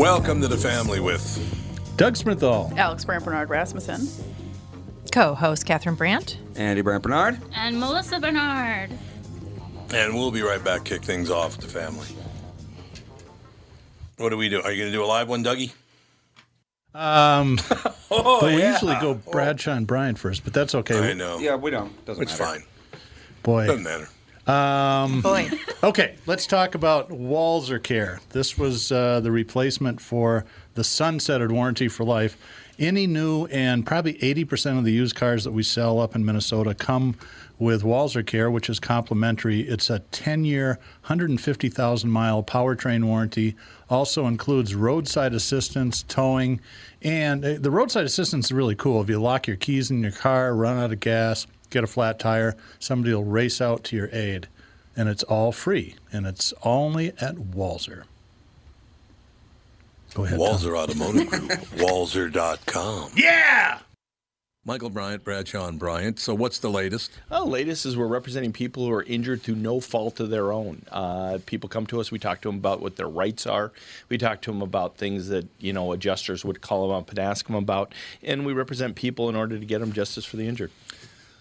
Welcome to the family with Doug Smithall. Alex Brant Bernard Rasmussen. Co-host Catherine Brandt. Andy Brant Bernard. And Melissa Bernard. And we'll be right back. Kick things off with the family. What do we do? Are you going to do a live one, Dougie? Um, Oh, but we yeah. usually go Bradshaw and Brian first, but that's okay. I know. Yeah, we don't. Doesn't It's matter. fine. Boy. Doesn't matter. Um, Boy. okay, let's talk about Walser Care. This was uh, the replacement for the sunsetted warranty for life. Any new and probably 80% of the used cars that we sell up in Minnesota come with Walser Care, which is complimentary. It's a 10 year, 150,000 mile powertrain warranty. Also includes roadside assistance, towing, and uh, the roadside assistance is really cool. If you lock your keys in your car, run out of gas, get a flat tire, somebody will race out to your aid. And it's all free. And it's only at Walser. Go ahead. Tom. Walser Automotive Group. Walser.com. Yeah! Michael Bryant, Bradshaw and Bryant. So what's the latest? Well, the latest is we're representing people who are injured through no fault of their own. Uh, people come to us. We talk to them about what their rights are. We talk to them about things that you know adjusters would call them up and ask them about, and we represent people in order to get them justice for the injured.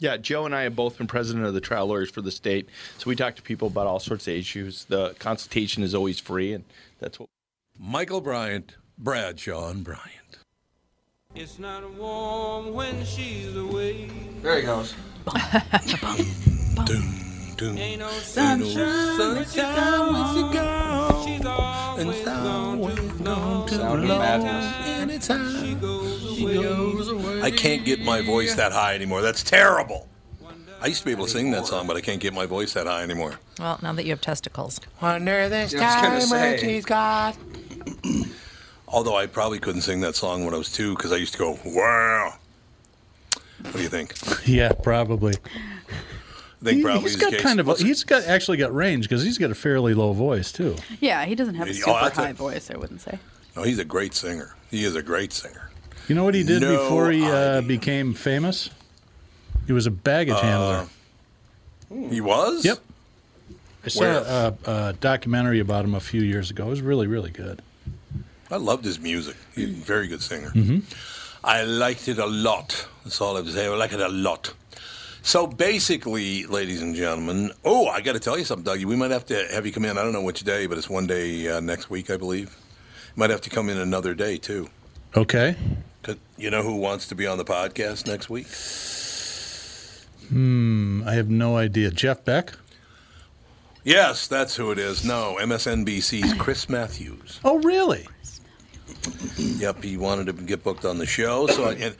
Yeah, Joe and I have both been president of the trial lawyers for the state, so we talk to people about all sorts of issues. The consultation is always free, and that's what. Michael Bryant, Bradshaw and Bryant. It's not warm when she's away. There he goes. Doom, doom. Ain't no Ain't no sunshine when she's sunshine when she gone. gone. She's always gone too long. Sound of madness. She goes away. I can't get my voice that high anymore. That's terrible. I used to be able to sing that song, but I can't get my voice that high anymore. Well, now that you have testicles. Wonder this Yeah, I was gonna got. Although I probably couldn't sing that song when I was two because I used to go, wow. What do you think? Yeah, probably. I think He, probably has got the case. kind of a, he's got actually got range because he's got a fairly low voice too. Yeah, he doesn't have a Oh, super a- high voice, I wouldn't say. No, he's a great singer. He is a great singer. You know what he did No before he uh, became famous? He was a baggage Uh, handler. He was? Yep. I saw a, a documentary about him a few years ago. It was really, really good. I loved his music. He's a very good singer. Mm-hmm. I liked it a lot. That's all I have to say. I like it a lot. So basically, ladies and gentlemen, oh, I got to tell you something, Dougie. We might have to have you come in. I don't know which day, but it's one day uh, next week, I believe. Might have to come in another day too. Okay. You know who wants to be on the podcast next week? Hmm. I have no idea. Jeff Beck. Yes, that's who it is. No, MSNBC's Chris Matthews. Oh, really? Yep, he wanted to get booked on the show. So, I, and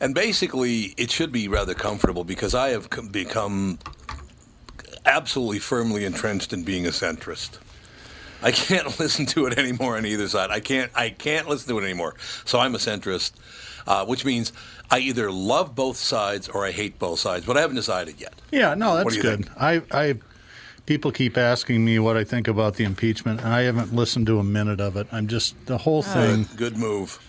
and basically, it should be rather comfortable because I have become absolutely firmly entrenched in being a centrist. I can't listen to it anymore on either side. I can't. I can't listen to it anymore. So I'm a centrist, uh, which means I either love both sides or I hate both sides. But I haven't decided yet. Yeah. No, that's good. think? I, I people keep asking me what I think about the impeachment, and I haven't listened to a minute of it. I'm just the whole thing. Good, good move.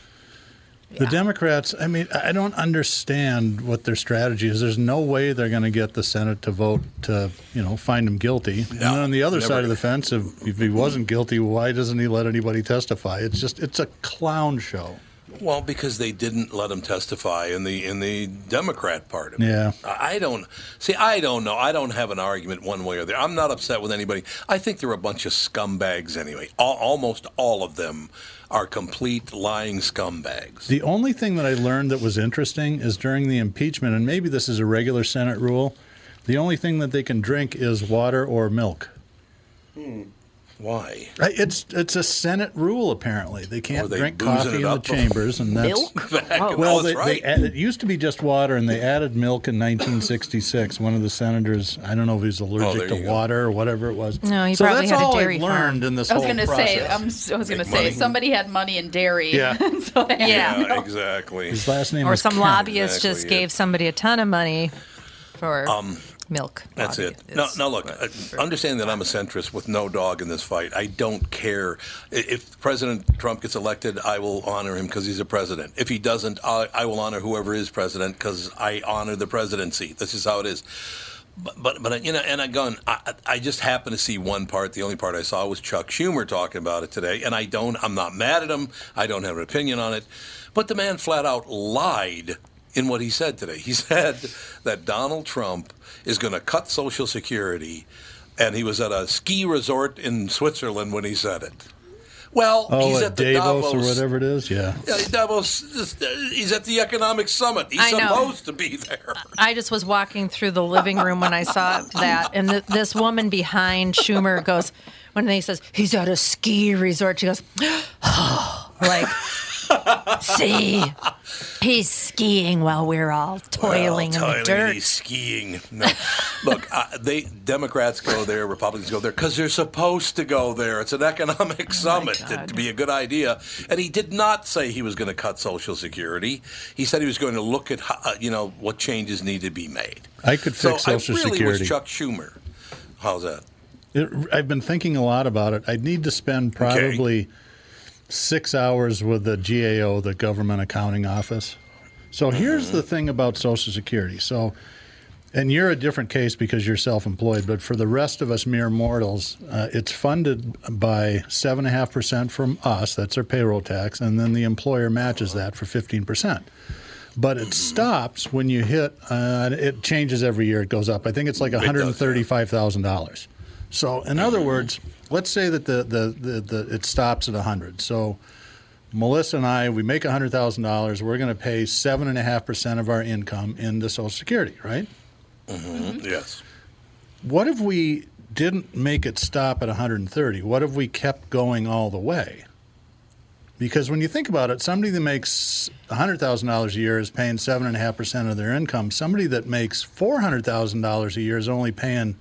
The Democrats, I mean, I don't understand what their strategy is. There's no way they're going to get the Senate to vote to, you know, find him guilty. and on the other never. side of the fence, if, if he wasn't guilty, why doesn't he let anybody testify? It's just, it's a clown show. Well, because they didn't let him testify in the in the Democrat part of it. Yeah. I I don't see. I don't know. I don't have an argument one way or the other. I'm not upset with anybody. I think they're a bunch of scumbags anyway. Al- almost all of them are complete lying scumbags. The only thing that I learned that was interesting is during the impeachment, and maybe this is a regular Senate rule, the only thing that they can drink is water or milk. Hmm. Why? Uh, it's it's a Senate rule apparently. They can't oh, they drink coffee in the chambers, and that's Milk? Back- Oh. well. oh, They, that's they right. add- it used to be just water, and they added milk in 1966. One of the senators, I don't know if he was oh, allergic Oh, to you go. water or whatever it was. No, he so probably that's had a dairy I've farm. learned in this I was gonna say, I'm, s- I was gonna say, money. somebody had money in dairy. Yeah. so Yeah. yeah, exactly. His last name Or was some Kent. lobbyist exactly just it. gave somebody a ton of money for um, milk. That's it. Now, look, uh, understand that I'm a centrist with no dog in this fight. I don't care. If President Trump gets elected, I will honor him because he's a president. If he doesn't, I, I will honor whoever is president because I honor the presidency. This is how it is. But, but, but you know, and again, I, I just happened to see one part. The only part I saw was Chuck Schumer talking about it today, and I don't. I'm not mad at him. I don't have an opinion on it. But the man flat out lied in what he said today. He said that Donald Trump is going to cut Social Security, and he was at a ski resort in Switzerland when he said it. Well, Oh, he's at at the Davos, Davos or whatever it is. Yeah. Yeah, Davos. He's at the economic summit. He's I know. supposed to be there. I just was walking through the living room when I saw that, and th- this woman behind Schumer goes, when he says he's at a ski resort, she goes, like, see, he's skiing while we're all toiling Well, in the dirt. He's skiing. No. Look, uh, they Democrats go there, Republicans go there because they're supposed to go there. It's an economic summit to, to be a good idea. And he did not say he was going to cut Social Security. He said he was going to look at how, uh, you know what changes need to be made. I could So fix Social I really Security. was Chuck Schumer. How's that? It, I've been thinking a lot about it. I'd need to spend probably six hours with the GAO, the Government Accounting Office. So here's the thing about Social Security. So, and you're a different case because you're self-employed, but for the rest of us mere mortals, uh, it's funded by seven and a half percent from us. That's our payroll tax, and then the employer matches that for fifteen percent. But it stops when you hit. Uh, it changes every year. It goes up. I think it's like one hundred and thirty-five thousand dollars. So, in other words, let's say that the, the, the, the it stops at 100. So, Melissa and I, we make $100,000. We're going to pay 7.5% of our income into Social Security, right? Mm-hmm. Yes. What if we didn't make it stop at 130? What if we kept going all the way? Because when you think about it, somebody that makes $100,000 a year is paying 7.5% of their income. Somebody that makes $400,000 a year is only paying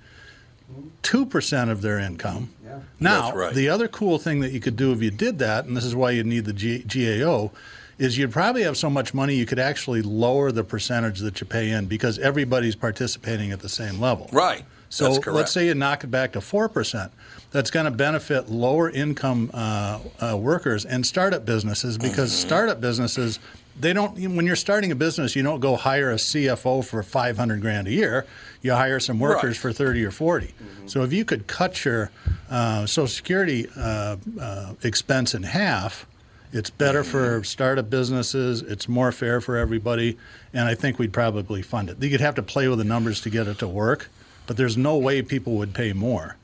2% of their income. Now, right. the other cool thing that you could do if you did that, and this is why you need the G- GAO, is you'd probably have so much money you could actually lower the percentage that you pay in because everybody's participating at the same level. Right. So let's say you knock it back to 4%. That's going to benefit lower income uh, uh, workers and startup businesses because Mm-hmm. startup businesses, they don't, when you're starting a business, you don't go hire a CFO for 500 grand a year. You hire some workers Right. for 30 or 40. So if you could cut your uh, Social Security uh, uh, expense in half, it's better for startup businesses. It's more fair for everybody, and I think we'd probably fund it. You'd have to play with the numbers to get it to work, but there's no way people would pay more.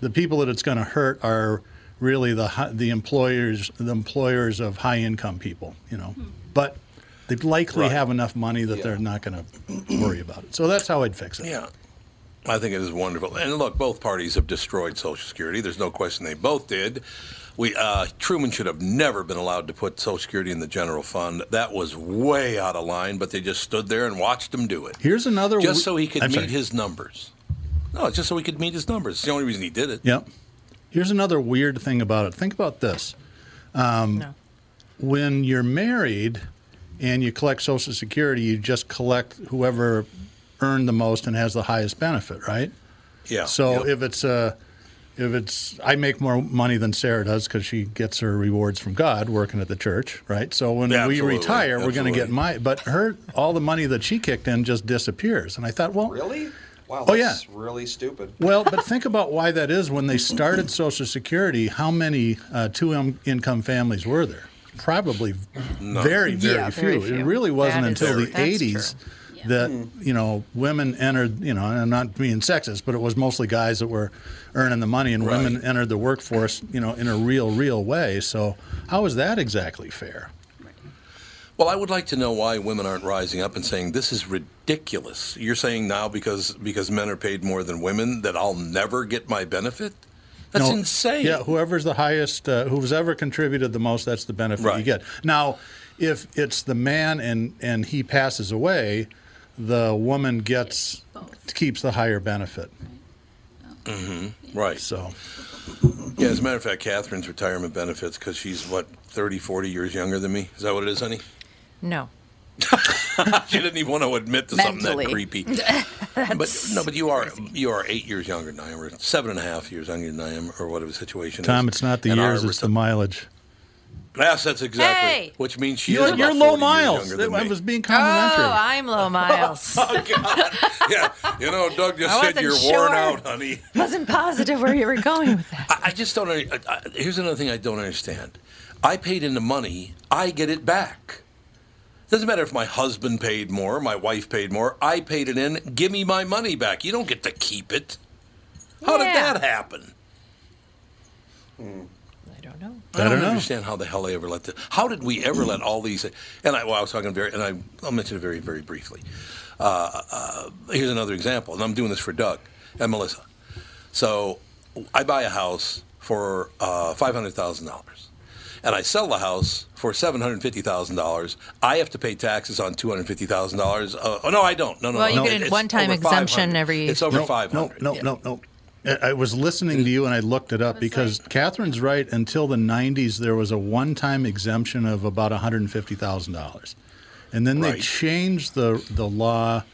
The people that it's going to hurt are really the the employers the employers of high income people, you know. But they likely Right. have enough money that they're not going to worry about it. So that's how I'd fix it. Yeah. I think it is wonderful. And look, both parties have destroyed Social Security. There's no question they both did. We uh, Truman should have never been allowed to put Social Security in the general fund. That was way out of line, but they just stood there and watched him do it. Here's another Just so he could I'm meet sorry. his numbers. No, it's just so he could meet his numbers. It's the only reason he did it. Yep. Here's another weird thing about it. Think about this. Um, No. When you're married and you collect Social Security, you just collect whoever earned the most and has the highest benefit, right? Yeah, So yep. if it's uh, if it's I make more money than Sarah does because she gets her rewards from God working at the church, right? So when Yeah, we absolutely, retire, we're going to get my. But her all the money that she kicked in just disappears, and I thought, well, Really? Wow, Oh, that's really stupid. well, but think about why that is. When they started Social Security, how many uh, two-income families were there? Probably very, very, Yeah, few. very few. It really wasn't That is- until the that's '80s true. that hmm. you know women entered. You know, and I'm not being sexist, but it was mostly guys that were earning the money, and women entered the workforce. You know, in a real, real way. So how is that exactly fair? Well, I would like to know why women aren't rising up and saying this is ridiculous. You're saying now because because men are paid more than women that I'll never get my benefit? That's No, insane. Yeah, whoever's the highest, uh, who's ever contributed the most, that's the benefit you get. Now, if it's the man and and he passes away, the woman gets keeps the higher benefit. Right. So Yeah, as a matter of fact, Catherine's retirement benefits because she's what 30, 40 years younger than me. Is that what it is, honey? No. she didn't even want to admit to something that creepy. but no, but you are you are eight years younger than I am, or seven and a half years younger than I am, or whatever the situation Tom, is. it's not the And years, it's the mileage. Yes, that's exactly. Hey! Which means she You're, is about you're low years miles. younger than I was being complimentary. Oh, I'm low oh, miles. Oh God! Yeah, you know, Doug just I said you're worn out, honey. Wasn't positive where you were going with that. I, I just don't. under- I, I, here's another thing I don't understand. I paid in the money. I get it back. Doesn't matter if my husband paid more, my wife paid more. I paid it in. Give me my money back. You don't get to keep it. How did that happen? I don't know. I don't, don't know. understand how the hell they ever let the. How did we ever let all these? And I, well, I was talking very, and I, I'll mention it very, very briefly. Uh, uh, here's another example, and I'm doing this for Doug and Melissa. So, I buy a house for uh, five hundred thousand dollars, and I sell the house for seven hundred fifty thousand dollars. I have to pay taxes on two hundred fifty thousand dollars. Uh, oh no, I don't. No, no. Well, no, you get a it's one-time exemption 500. every- It's over no, five no, hundred. no, no, no. I I was listening to you and I looked it up because Catherine's right. Until the 90s, there was a one time exemption of about $150,000. And then they Right. changed the, the law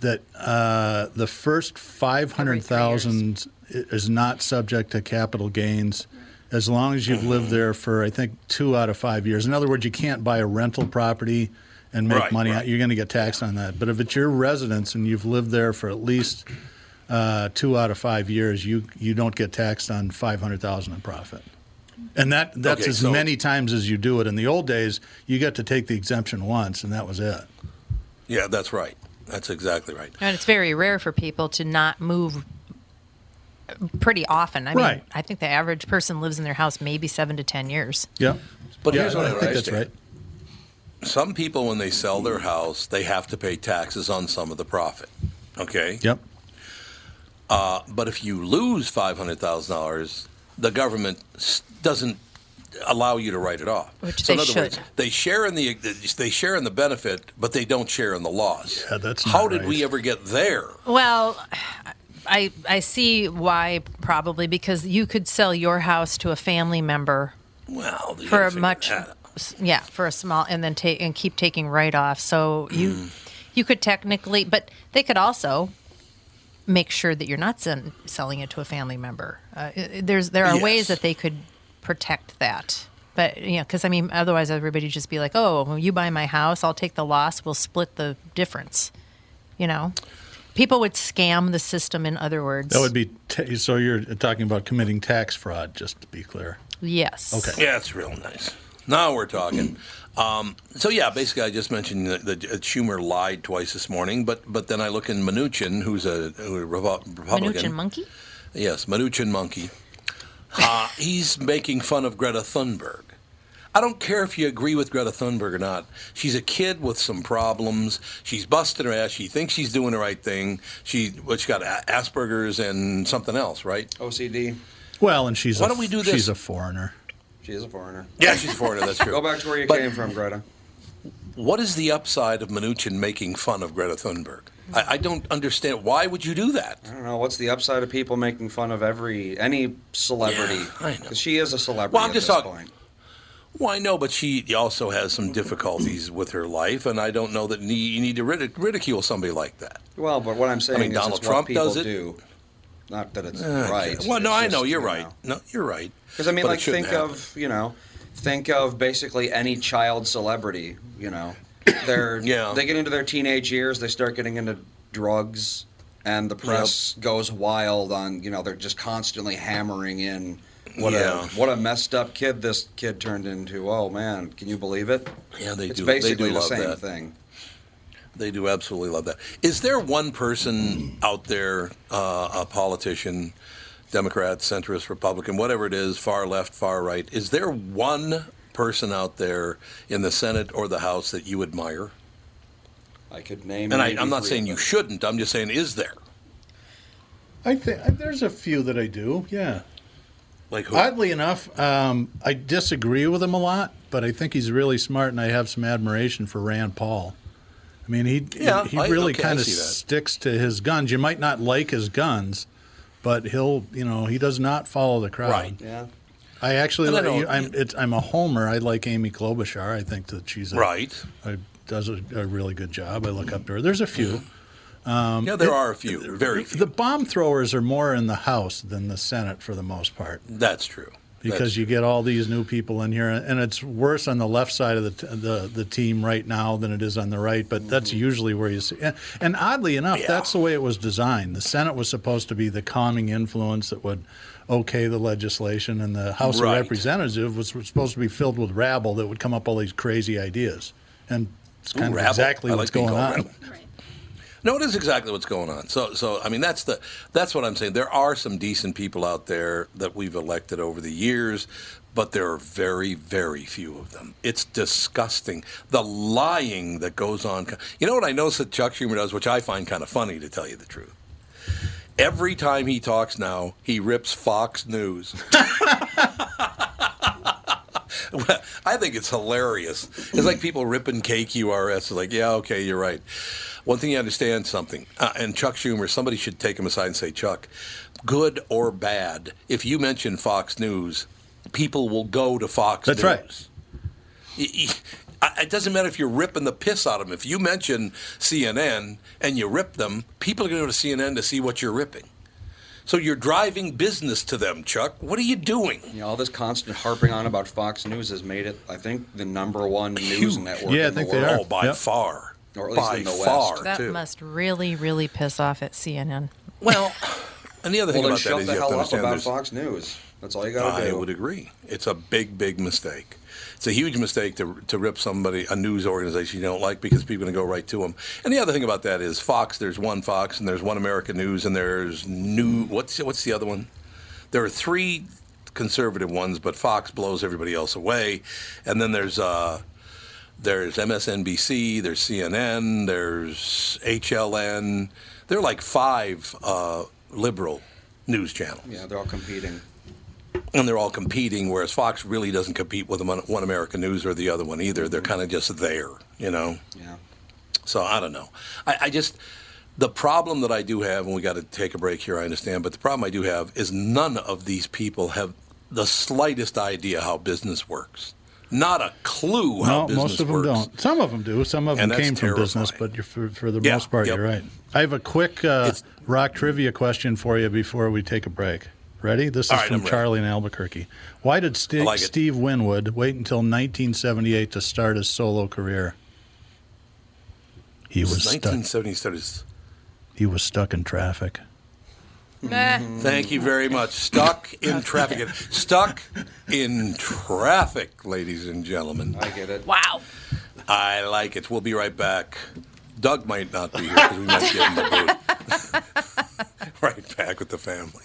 that uh, the first 500000 is not subject to capital gains as long as you've lived there for, I think, two out of five years. In other words, you can't buy a rental property and make Right, money. right. You're going to get taxed on that. But if it's your residence and you've lived there for at least uh, two out of five years, you you don't get taxed on five hundred thousand in profit, and that that's Okay, as so- many times as you do it. In the old days, you got to take the exemption once, and that was it. Yeah, that's right. That's exactly right. And it's very rare for people to not move pretty often. I mean, Right. I think the average person lives in their house maybe seven to 10 years. Yeah, But yeah, here's what I, I think that's right. Some people, when they sell their house, they have to pay taxes on some of the profit. Okay. Yep. Uh, but if you lose five hundred thousand dollars, the government doesn't allow you to write it off. Which so they in other words, should. they share in the they share in the benefit, but they don't share in the loss. Yeah, that's how not did right. we ever get there? Well, I I see why probably because you could sell your house to a family member Well, for a much yeah for a small and then take and keep taking write off. So you Mm. you could technically, but they could also make sure that you're not sen- selling it to a family member. Uh, there's there are Yes. ways that they could protect that. But you know, because I mean, otherwise everybody just be like, "Oh, you buy my house, I'll take the loss. We'll split the difference." You know, people would scam the system. In other words, That would be ta so. You're talking about committing tax fraud, just to be clear. yes. Okay. Yeah, it's real nice. Now we're talking. Um, so yeah, basically, I just mentioned that, that Schumer lied twice this morning, but but then I look in Mnuchin, who's a, who a Revo- Republican. Mnuchin monkey. Yes, Mnuchin monkey. Uh, he's making fun of Greta Thunberg. I don't care if you agree with Greta Thunberg or not. She's a kid with some problems. She's busting her ass. She thinks she's doing the right thing. She, what, she got Asperger's and something else, right? OCD. Well, and she's Why a, don't we do this? She's a foreigner. She is a foreigner. Yeah, she's a foreigner. That's true. Go back to where you But- came from, Greta. What is the upside of Mnuchin making fun of Greta Thunberg? I, I don't understand. Why would you do that? I don't know. What's the upside of people making fun of every any celebrity? Yeah, I know. Because she is a celebrity Well, I'm at just this talking- point. Well, I know, but she also has some difficulties with her life, and I don't know that you need to ridic- ridicule somebody like that. Well, but what I'm saying I mean, is Donald Trump does it. do. Not that it's uh, Okay. right. Well, no, it's I just, know you're you right. No, you're right. Because I mean, But like, think happen. of you know, think of basically any child celebrity. You know, they're Yeah. they get into their teenage years, they start getting into drugs, and the press goes wild on you know they're just constantly hammering in. What Yeah. a what a messed up kid this kid turned into. Oh man, can you believe it? Yeah, they it's do. They basically do the love same that. thing. They do absolutely love that. Is there one person out there, uh, a politician, Democrat, centrist, Republican, whatever it is, far left, far right? Is there one person out there in the Senate or the House that you admire? I could name. And I, I'm not saying you shouldn't. I'm just saying, is there? I think there's a few that I do. Yeah. Like who? Oddly enough, um, I disagree with him a lot, but I think he's really smart, and I have some admiration for Rand Paul. I mean, he Yeah, he, he I- really okay, kind of sticks to his guns. You might not like his guns, but he'll you know he does not follow the crowd. Right. Yeah. I actually And I like, know- I'm it's, I'm a homer. I like Amy Klobuchar. I think that she's a, Right. a, does a, a really good job. I look up to her. There's a few. Um, Yeah, there it- are a few, very few. The bomb throwers are more in the House than the Senate for the most part That's true. because That's you get all these new people in here, and it's worse on the left side of the t- the, the team right now than it is on the right. But that's usually where you see. And, and oddly enough, Yeah. that's the way it was designed. The Senate was supposed to be the calming influence that would okay the legislation, and the House Right. of Representatives was supposed to be filled with rabble that would come up all these crazy ideas. And it's Ooh, kind of rabble. exactly I what's like going on. rabble. No, it is exactly what's going on. So, so I mean, that's the that's what I'm saying. There are some decent people out there that we've elected over the years, but there are very, very few of them. It's disgusting the lying that goes on. You know what I notice that Chuck Schumer does, which I find kind of funny, to tell you the truth. Every time he talks now, he rips Fox News. I think it's hilarious. It's like people ripping KQRS. It's like, yeah, okay, you're right. One thing you understand something, uh, and Chuck Schumer, somebody should take him aside and say, Chuck, good or bad, if you mention Fox News, people will go to Fox That's News. right. Y- y- I- It doesn't matter if you're ripping the piss out of them. If you mention CNN and you rip them, people are going to go to CNN to see what you're ripping. So you're driving business to them, Chuck. What are you doing? You know, all this constant harping on about Fox News has made it, I think, the number one news Huge. network. Yeah, I in think the they world. are. Oh, by Yep. far. Or at least by in the West. far, That too. must really, really piss off at CNN. Well, and the other thing Well, about that shut is the you have to understand about there's- Fox News. That's all you got to do. I would agree. It's a big, big mistake. It's a huge mistake to, to rip somebody, a news organization you don't like, because people are going to go right to them. And the other thing about that is Fox. There's one Fox, and there's one American News, and there's new. What's what's the other one? There are three conservative ones, but Fox blows everybody else away. And then there's uh, there's MSNBC, there's CNN, there's HLN. There are like five uh, liberal news channels Yeah, they're all competing. and they're all competing, whereas Fox really doesn't compete with one, American News or the other one either. They're kind of just there, you know. Yeah. So I don't know. I, I just the problem that I do have, and we got to take a break here. I understand, but the problem I do have is none of these people have the slightest idea how business works. Not a clue how No, business most of them works. don't. Some of them do. Some of them And came from business, but you're, for, for the Yeah, most part, yep. you're right. I have a quick uh, rock trivia question for you before we take a break. Ready? This is right, from I'm ready. Charlie in Albuquerque. Why did I like. Steve Winwood wait until 1978 to start his solo career? He was is stuck. 1970. He was stuck in traffic. Thank you very much. Stuck in traffic. Stuck in traffic, ladies and gentlemen. I get it. Wow. I like it. We'll be right back. Doug might not be here because we might get him the boot. right back with the family.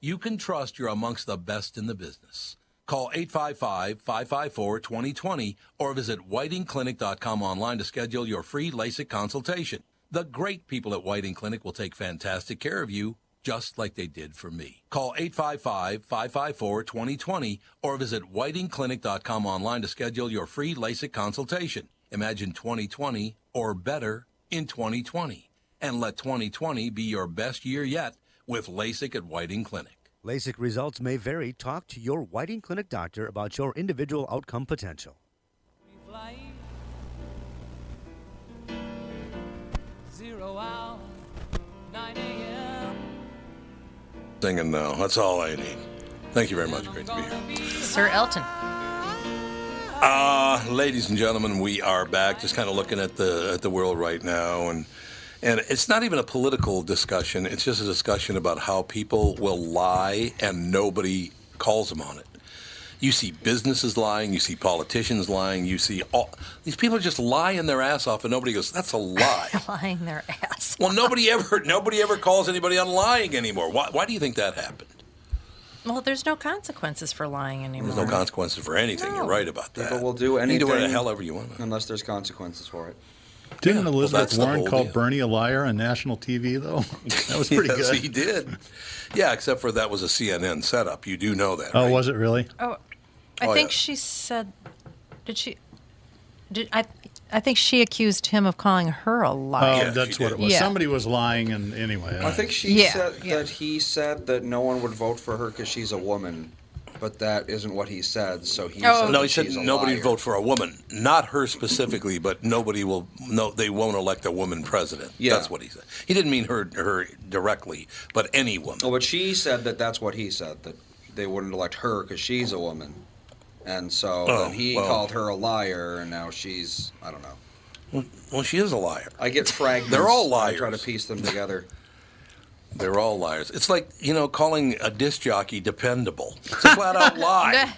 you can trust you're amongst the best in the business. Call 855-554-2020 or visit whitingclinic.com online to schedule your free LASIK consultation. The great people at Whiting Clinic will take fantastic care of you, just like they did for me. Call 855-554-2020 or visit whitingclinic.com online to schedule your free LASIK consultation. Imagine 2020 or better in 2020. And let 2020 be your best year yet with LASIK at Whiting Clinic. LASIK results may vary. Talk to your Whiting Clinic doctor about your individual outcome potential. Zero hour, 9 a.m. Singing now. That's all I need. Thank you very much. Great to be here. Sir Elton. Uh, ladies and gentlemen, we are back. Just kind of looking at the at the world right now, and and it's not even a political discussion. It's just a discussion about how people will lie and nobody calls them on it. You see businesses lying. You see politicians lying. You see all these people just lying their ass off, and nobody goes, "That's a lie." Lying their ass. well, nobody ever nobody ever calls anybody on lying anymore. Why, why do you think that happened? Well, there's no consequences for lying anymore. There's no consequences for anything. You're right about that. People will do anything. can do whatever the hell ever you want. Unless there's consequences for it. Didn't well, Elizabeth that's the Warren call deal. Bernie a liar on national TV, though? That was pretty yes, good. he did. Yeah, except for that was a CNN setup. You do know that. Oh, right? was it really? Oh, I Oh, think yeah. she said. Did she? Did I? I think she accused him of calling her a liar. Oh, liar. that's what it was. Yeah. Somebody was lying, and anyway. I think she Yeah, said that he said that no one would vote for her because she's a woman, but that isn't what he said. So he Oh. said No, he said nobody would vote for a woman. Not her specifically, but nobody will. No, they won't elect a woman president. Yeah. That's what he said. He didn't mean her her directly, but any woman. Oh, but she said that that's what he said that they wouldn't elect her because she's a woman, and so Oh, then he well. called her a liar, and now she's I don't know. Well, well, she is a liar. I get fragments. They're all I try to piece them together. They're all liars. It's like you know calling a disc jockey dependable. It's a flat out lie.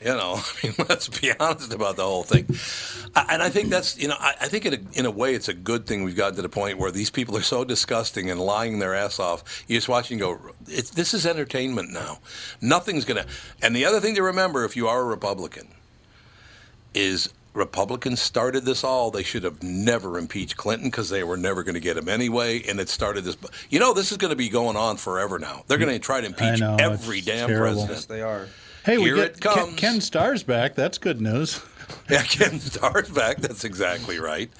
You know, I mean, let's be honest about the whole thing. And I think that's, you know, I, I think in a, in a way it's a good thing we've gotten to the point where these people are so disgusting and lying their ass off. You just watch and go, this is entertainment now. Nothing's going to. And the other thing to remember if you are a Republican is Republicans started this all. They should have never impeached Clinton because they were never going to get him anyway. And it started this. You know, this is going to be going on forever now. They're going to try to impeach know, every damn terrible. president. Yes, they are. Hey, we Here get it Ken, comes. Ken Starr's back. That's good news. Yeah, Ken Starr's back. That's exactly right.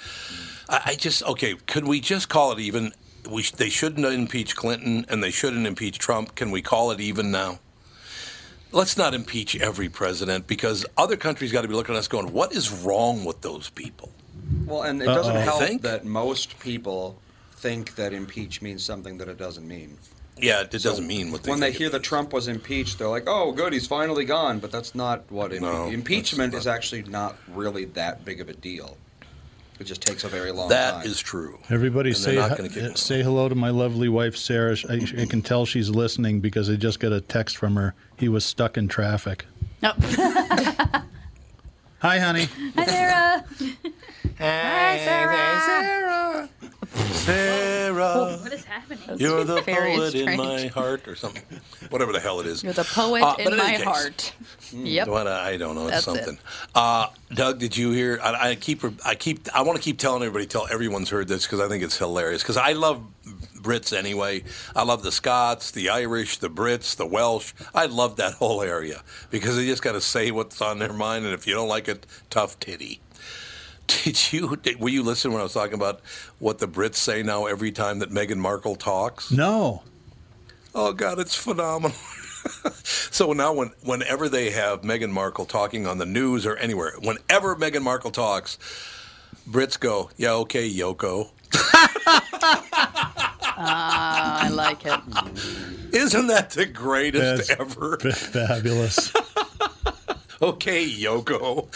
I, I just okay. Could we just call it even? We sh- they shouldn't impeach Clinton and they shouldn't impeach Trump. Can we call it even now? Let's not impeach every president because other countries got to be looking at us going, "What is wrong with those people?" Well, and it doesn't Uh-oh. help Think? that most people think that impeach means something that it doesn't mean. Yeah, it doesn't mean what they when they think it hear that Trump was impeached, they're like, "Oh, good, he's finally gone." But that's not what impe- No, impeachment is. Actually, not really that big of a deal. It just takes a very long That time. is true. Everybody And say not gonna hi- uh, say hello to my lovely wife Sarah. I, I can tell she's listening because I just got a text from her. He was stuck in traffic. No. Oh. Hi, honey. Hi, Sarah. Hi, Sarah. Sarah, Sarah. What is happening? you're the Very poet in my heart, or something. Whatever the hell it is. You're the poet Uh, in in my case- heart. Yep. What I I don't know. It's That's it. something. Uh, Doug, did you hear? I, I keep. I keep. I want to keep telling everybody. Tell everyone's heard this because I think it's hilarious. Because I love Brits anyway. I love the Scots, the Irish, the Brits, the Welsh. I love that whole area because they just got to say what's on their mind, and if you don't like it, tough titty. Did you? Did, were you listening when I was talking about what the Brits say now every time that Meghan Markle talks? No. Oh God, it's phenomenal. so now, when whenever they have Meghan Markle talking on the news or anywhere, whenever Meghan Markle talks, Brits go, yeah, okay, Yoko. Ah, I like it. Isn't that the greatest That's ever? fabulous. Okay, Yoko.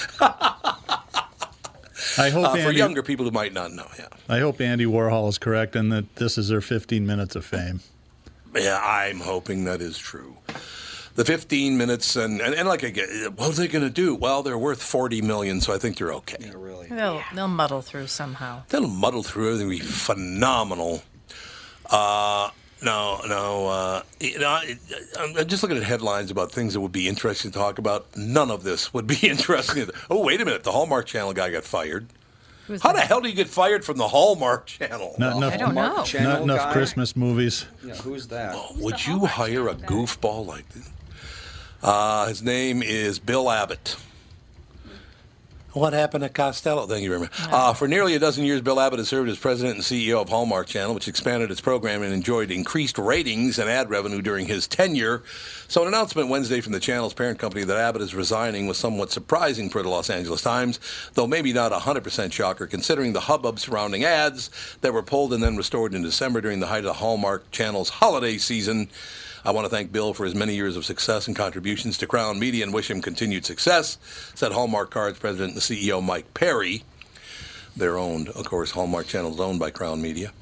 I hope Uh, for younger people who might not know, yeah. I hope Andy Warhol is correct and that this is their 15 minutes of fame. Yeah, I'm hoping that is true. The 15 minutes, and, and, and like I get, what are they going to do? Well, they're worth 40 million, so I think they're okay. Yeah, really. They'll they'll muddle through somehow. They'll muddle through everything, be phenomenal. Uh, no, no. Uh, you know, I, I'm I'm just looking at headlines about things that would be interesting to talk about. None of this would be interesting. Oh, wait a minute. The Hallmark Channel guy got fired. Who's How the hell do you get fired from the Hallmark Channel? Not enough, I don't Mark know. Channel not enough guy? Christmas movies. Yeah, who's that? Would you hire a goofball like this? Uh, his name is Bill Abbott. What happened to Costello? Thank you very much. Uh, for nearly a dozen years, Bill Abbott has served as president and CEO of Hallmark Channel, which expanded its program and enjoyed increased ratings and ad revenue during his tenure. So, an announcement Wednesday from the channel's parent company that Abbott is resigning was somewhat surprising for the Los Angeles Times, though maybe not a 100% shocker considering the hubbub surrounding ads that were pulled and then restored in December during the height of the Hallmark Channel's holiday season. I want to thank Bill for his many years of success and contributions to Crown Media and wish him continued success, said Hallmark Cards president and CEO Mike Perry. They're owned, of course, Hallmark Channel is owned by Crown Media.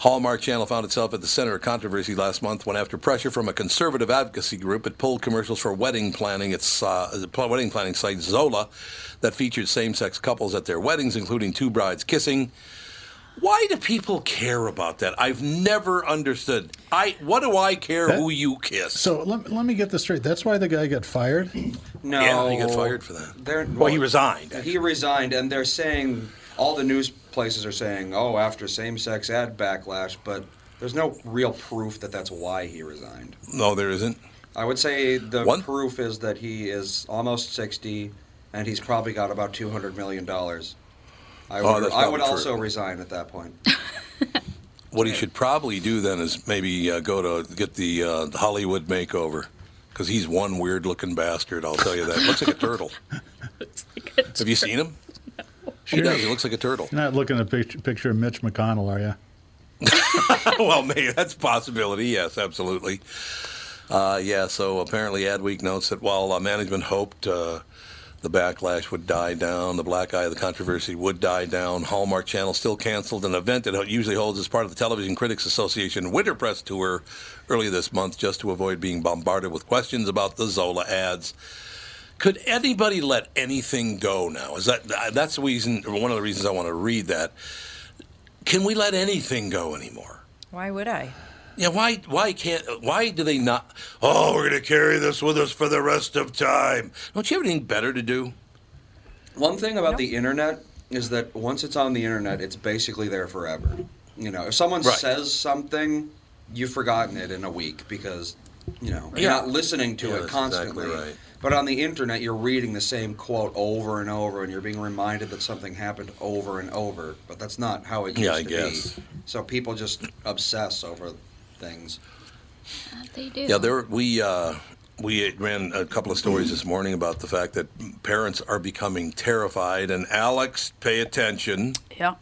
Hallmark Channel found itself at the center of controversy last month when, after pressure from a conservative advocacy group, it pulled commercials for wedding planning. Its uh, wedding planning site Zola, that featured same-sex couples at their weddings, including two brides kissing. Why do people care about that? I've never understood. I what do I care That- who you kiss? So let, let me get this straight. That's why the guy got fired? No, Yeah, he got fired for that. They're, Well, he resigned, He resigned, and they're saying all the news places are saying, "Oh, after same-sex ad backlash," but there's no real proof that that's why he resigned. no, there isn't. I would say the One- proof is that he is almost 60, and he's probably got about 200 million dollars. I Oh, would, that's I would also resign at that point. What he should probably do then is maybe uh, go to get the uh, Hollywood makeover because he's one weird looking bastard. I'll tell you that. Looks like a turtle. Have you seen him? He Sure. does. He looks like a turtle. You're not looking at a picture, picture of Mitch McConnell, are you? well, maybe that's a possibility. Yes, absolutely. Uh, yeah. So apparently, Adweek notes that while uh, management hoped uh, the backlash would die down, the black eye of the controversy would die down, Hallmark Channel still canceled an event it usually holds as part of the Television Critics Association Winter Press Tour earlier this month, just to avoid being bombarded with questions about the Zola ads. Could anybody let anything go now? Is that that's the reason? One of the reasons I want to read that. Can we let anything go anymore? Why would I? Yeah, why why can't why do they not Oh, we're gonna carry this with us for the rest of time. Don't you have anything better to do? One thing about the internet is that once it's on the internet, it's basically there forever. You know, if someone Right. says something, you've forgotten it in a week because, you know, you're Yeah. not listening to Yeah, it that's constantly. exactly right. But on the internet, you're reading the same quote over and over, and you're being reminded that something happened over and over. But that's not how it used Yeah, I to guess. be. So people just obsess over things. They do. Yeah, there we uh we ran a couple of stories this morning about the fact that parents are becoming terrified and Alex, pay attention Yeah,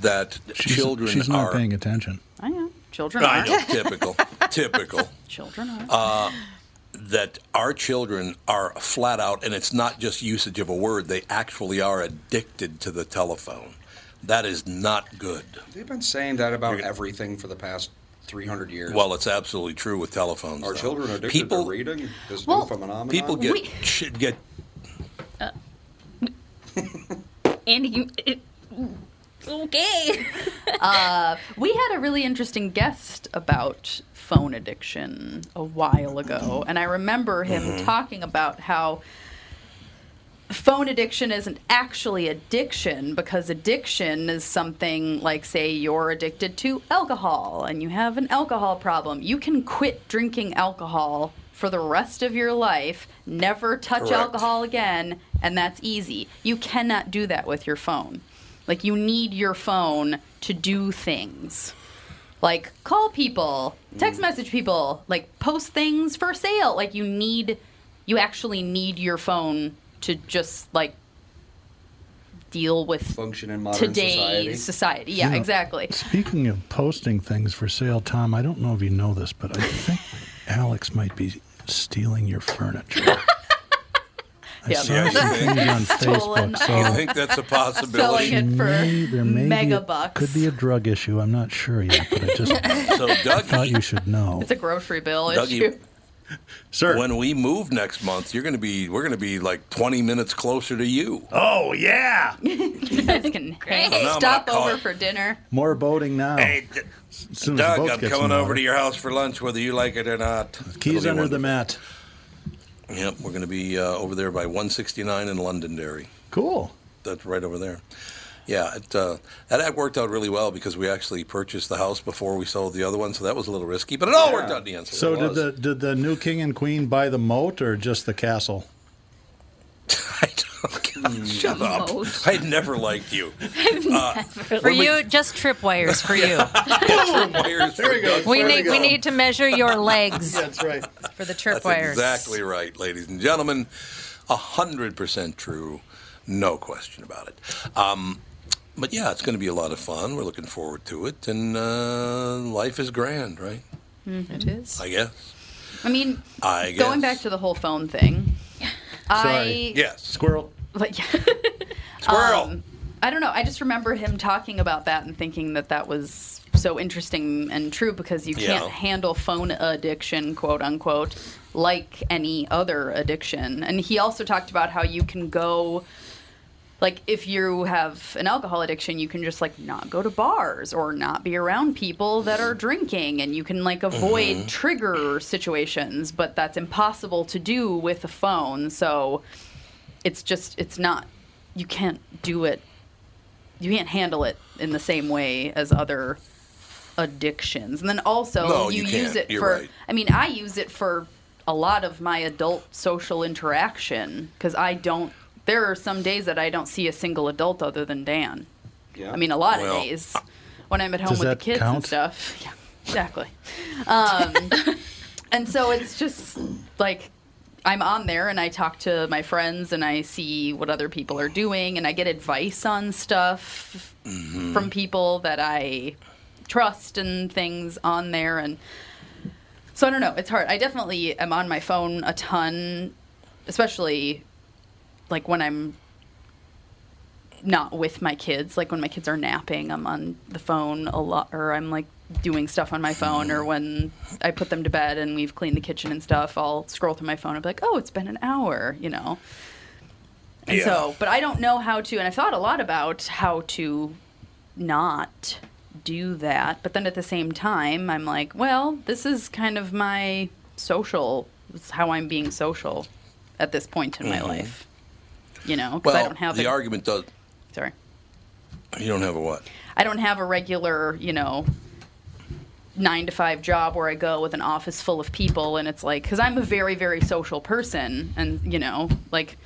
that She's, children she's not are paying attention. I know. Children I are. know, typical. typical. Children are. Uh, that our children are flat out, and it's not just usage of a word, they actually are addicted to the telephone. That is not good. They've been saying that about everything for the past 300 years. Well, it's absolutely true with telephones. Are though. children addicted people, to reading? This Well, new phenomenon? People get We- should get Andy, you, it, okay. Uh, we had a really interesting guest about phone addiction a while ago, and I remember him Mm-hmm. talking about how phone addiction isn't actually addiction because addiction is something like, say, you're addicted to alcohol and you have an alcohol problem. You can quit drinking alcohol for the rest of your life, never touch Correct. alcohol again, and that's easy. You cannot do that with your phone. Like, you need your phone to do things. Like, call people, text mm. message people, like, post things for sale. Like, you need, you actually need your phone to just, like, deal with Function in modern today's society. society. Yeah, You know, exactly. Speaking of posting things for sale, Tom, I don't know if you know this, but I think Alex might be stealing your furniture. I Yeah. saw Yeah, some you think- things on Stolen Facebook. I think that's a Selling possibility. it for may, there may mega be a, bucks. could be a drug issue. I'm not sure yet, but I just So, Doug, thought you should know. It's a grocery bill Dougie, issue. Sir. when we move next month, you're going to be we're going to be like 20 minutes closer to you. oh yeah, You guys can hang- Well, stop over for dinner. more boating now. Hey, D- as soon as the Doug, I'm coming over to your house for lunch, whether you like it or not. Keys It'll be under the mat. Yep, we're going to be uh, over there by 169 in Londonderry. Cool. That's right over there. Yeah, it, uh, that that worked out really well because we actually purchased the house before we sold the other one, so that was a little risky, but it all worked out in the end. So it did was. the did the new king and queen buy the moat or just the castle? I don't, shut up! Moat. I never liked you. Uh, For you, just tripwires for you. wires for Doug we Furnigo. need we need to measure your legs That's right. for the That's tripwires. exactly right, ladies and gentlemen. A hundred percent true, no question about it. Um, but yeah, it's going to be a lot of fun. We're looking forward to it, and uh, life is grand, right? It is. I guess. I mean, I guess. going back to the whole phone thing. I Sorry. Yes. Squirrel. But yeah. Squirrel. Um, I don't know. I just remember him talking about that and thinking that that was so interesting and true because you can't Yeah. handle phone addiction, quote unquote, like any other addiction. And he also talked about how you can go like if you have an alcohol addiction you can just like not go to bars or not be around people that are drinking and you can like avoid mm-hmm. trigger situations but that's impossible to do with a phone so it's just it's not you can't do it. You can't handle it in the same way as other addictions. And then also No, you, you use it You're for right. i mean i use it for a lot of my adult social interaction because i don't there are some days that i don't see a single adult other than dan. Yeah. i mean a lot Well, of days. When i'm at home with the that kids and stuff. Yeah exactly. Um, and so it's just like I'm on there and I talk to my friends and I see what other people are doing and I get advice on stuff from people that I trust and things on there. And so I don't know, it's hard. I definitely am on my phone a ton, especially like when I'm not with my kids, like when my kids are napping, I'm on the phone a lot or I'm like doing stuff on my phone or when I put them to bed and we've cleaned the kitchen and stuff, I'll scroll through my phone and be like, "Oh, it's been an hour," you know. And Yeah. so, but I don't know how to and I've thought a lot about how to not do that. But then at the same time, I'm like, well, this is kind of my social, it's how I'm being social at this point in my mm-hmm. life. You know, because well, I don't have the a, argument does. sorry. You don't have a what? I don't have a regular, you know, nine to five job where I go with an office full of people, and it's like because I'm a very, very social person, and you know, like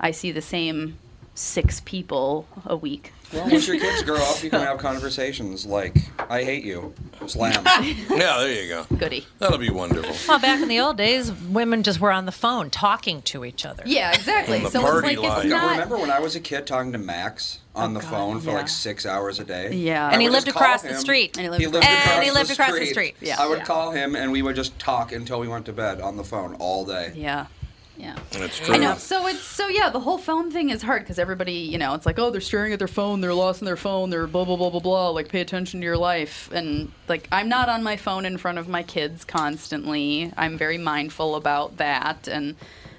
I see the same six people a week. Well, once your kids grow up, you can have conversations like, I hate you. Slam. Yeah, there you go. Goody. That'll be wonderful. Well, back in the old days, women just were on the phone talking to each other. Yeah, exactly. On the so party it's like line. it's not. Remember when I was a kid talking to Max on oh, the God, phone for yeah. like six hours a day? Yeah. And I he lived just call across the street. And he lived He lived across- across, And he the, lived across the street. street. Yeah. I would Yeah. call him and we would just talk until we went to bed on the phone all day. Yeah. Yeah. That's true. I know. So it's so yeah, the whole phone thing is hard because everybody, you know, it's like, oh, they're staring at their phone, they're lost in their phone, they're blah blah blah blah blah. Like, pay attention to your life, and like, I'm not on my phone in front of my kids constantly. I'm very mindful about that, and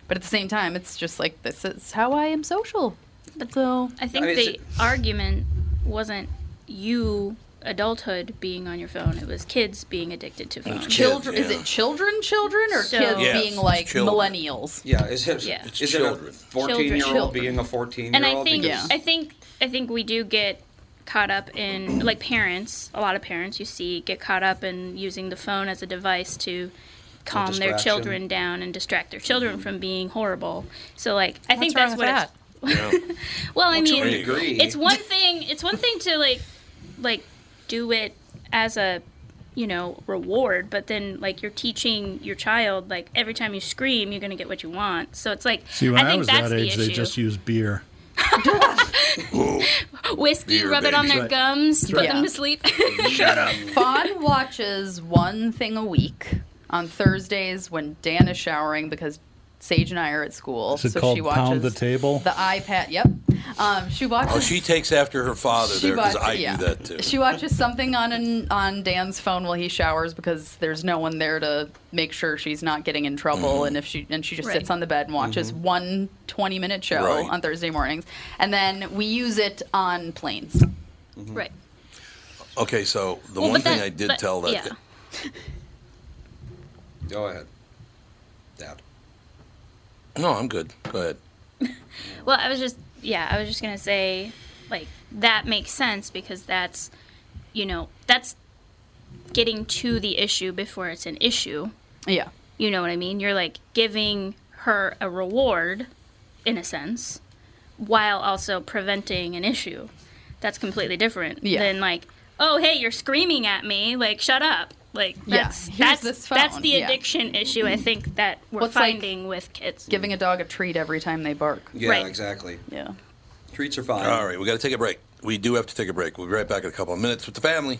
but at the same time, it's just like this is how I am social. But so I think I mean, the it- argument wasn't you adulthood being on your phone. It was kids being addicted to phones. kids, children, is it children, children, or So- kids Yes, being like children. millennials? Yeah, is it, Yeah. It's is children. it a 14 year Children. old being a 14 year old. and I think Yeah. I think I think we do get caught up in like parents. A lot of parents you see get caught up in using the phone as a device to calm their children down and distract their children mm-hmm. from being horrible. So like I think What's that's wrong what with it's Yeah. well, I Well, to mean, a degree. it's one thing. It's one thing to like, like, do it as a, you know, reward. But then, like, you're teaching your child, like, every time you scream, you're gonna get what you want. So it's like, See, when I, think was that's that the age, they just used beer. Whiskey, Beer, rub it on their Right. gums, put Yeah. them to sleep. Shut up. Fawn watches one thing a week on Thursdays when Dan is showering because Sage and I are at school. Is it so called she watches Pound the Table? The iPad. Yep. Um, she watches. Oh, she takes after her father there because watch- I yeah. do that too. She watches something on an, on Dan's phone while he showers because there's no one there to make sure she's not getting in trouble. Mm-hmm. And if she and she just Right. sits on the bed and watches one 20 minute show Right. on Thursday mornings, and then we use it on planes. right. Okay, so the Well, one but thing that- I did but- tell that. yeah. Go ahead, Dad. No, I'm good. Go ahead. Well, I was just yeah, I was just gonna say like that makes sense because that's you know that's getting to the issue before it's an issue. Yeah. You know what I mean? You're like giving her a reward in a sense while also preventing an issue. That's completely different Yeah. than like, oh hey, you're screaming at me, like shut up. Like Yeah, that's here's that's this that's phone, the yeah. addiction issue I think that we're What's like finding with kids. Giving a dog a treat every time they bark. Yeah, Right. exactly. Yeah. Treats are fine. All right, we got to take a break. We do have to take a break. We'll be right back in a couple of minutes with the family.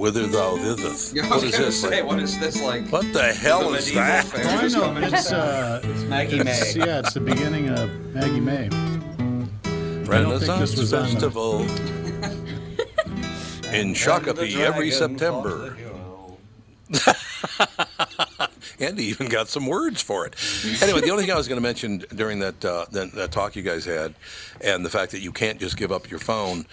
Whither thou thithest. Yeah, I What was is gonna this? say, what is this like? What the hell The is that? fair? Oh, I know. coming It's, uh, It's Maggie it's- May. Yeah, it's the beginning of Maggie May. Renaissance was the- Festival in Shakopee every September. and he even got some words for it. Anyway, the only thing I was going to mention during that, uh, that that talk you guys had, and the fact that you can't just give up your phone.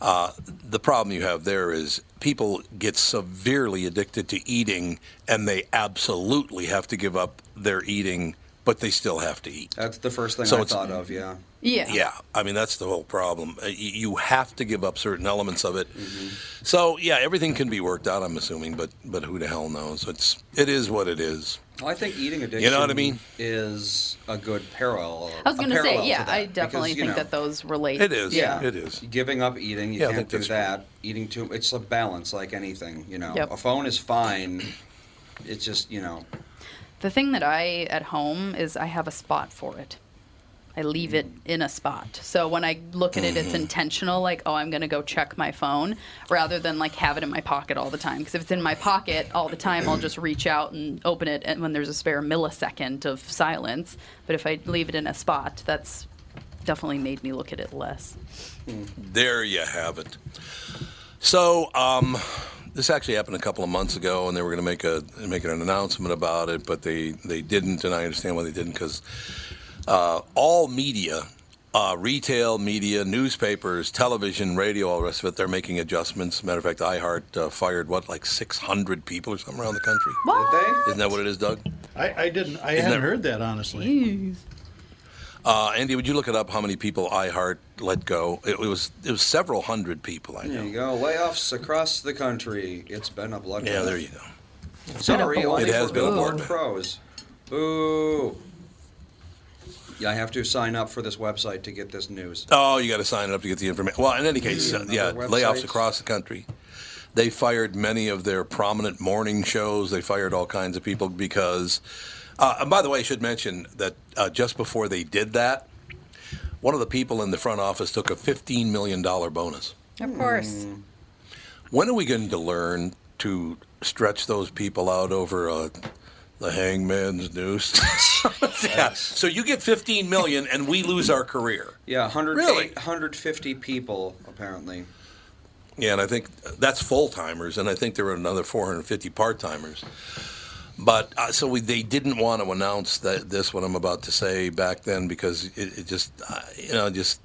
Uh, the problem you have there is people get severely addicted to eating, and they absolutely have to give up their eating, but they still have to eat. That's the first thing So I thought of. Yeah. Yeah. Yeah, I mean that's the whole problem. Uh, You have to give up certain elements of it. Mm-hmm. So yeah, everything can be worked out. I'm assuming, but but who the hell knows? It's it is what it is. Well, I think eating addiction. You know what I mean? Is a good parallel. I was going to say, yeah, to I definitely because, think know, that those relate. It is. Yeah. It is. Giving up eating, you Yeah, can't do that's that. Eating too, it's a balance like anything. You know, Yep. a phone is fine. It's just you know, The thing that I at home is I have a spot for it. I leave it mm. in a spot. So when I look at it, it's mm-hmm. intentional. Like, oh, I'm going to go check my phone, rather than like have it in my pocket all the time. Because if it's in my pocket all the time, I'll just reach out and open it, and when there's a spare millisecond of silence. But if I leave it in a spot, that's definitely made me look at it less. Mm. There you have it. So um, this actually happened a couple of months ago, and they were going to make a make an announcement about it, but they they didn't, and I understand why they didn't because uh, all media. Uh, retail media, newspapers, television, radio, all the rest of it, they're making adjustments. Matter of fact, iHeart uh, fired, what, like 600 people or something around the country? did they? Isn't that what it is, Doug? I, I didn't. I Isn't hadn't that- heard that honestly. Uh, Andy, would you look it up? How many people iHeart let go? It, was it was several hundred people. I know. There you go. Layoffs across the country. It's been a bloodbath. Yeah, there you go. Sorry, only It has for been a Billboard bloodbath. pros. Boo. Yeah, I have to sign up for this website to get this news. Oh, you got to sign up to get the information. Well, in any case, uh, Another yeah, website. layoffs across the country. They fired many of their prominent morning shows. They fired all kinds of people because. Uh, and by the way, I should mention that uh, just before they did that, one of the people in the front office took a $15 million bonus. Of course. When are we going to learn to stretch those people out over uh, the hangman's noose? yeah. So you get 15 million and we lose our career. Yeah, 100, Really? 850 people, apparently. Yeah, and I think that's full timers, and I think there were another 450 part timers. But uh, so we, they didn't want to announce that this what I'm about to say back then because it, it just uh, you know just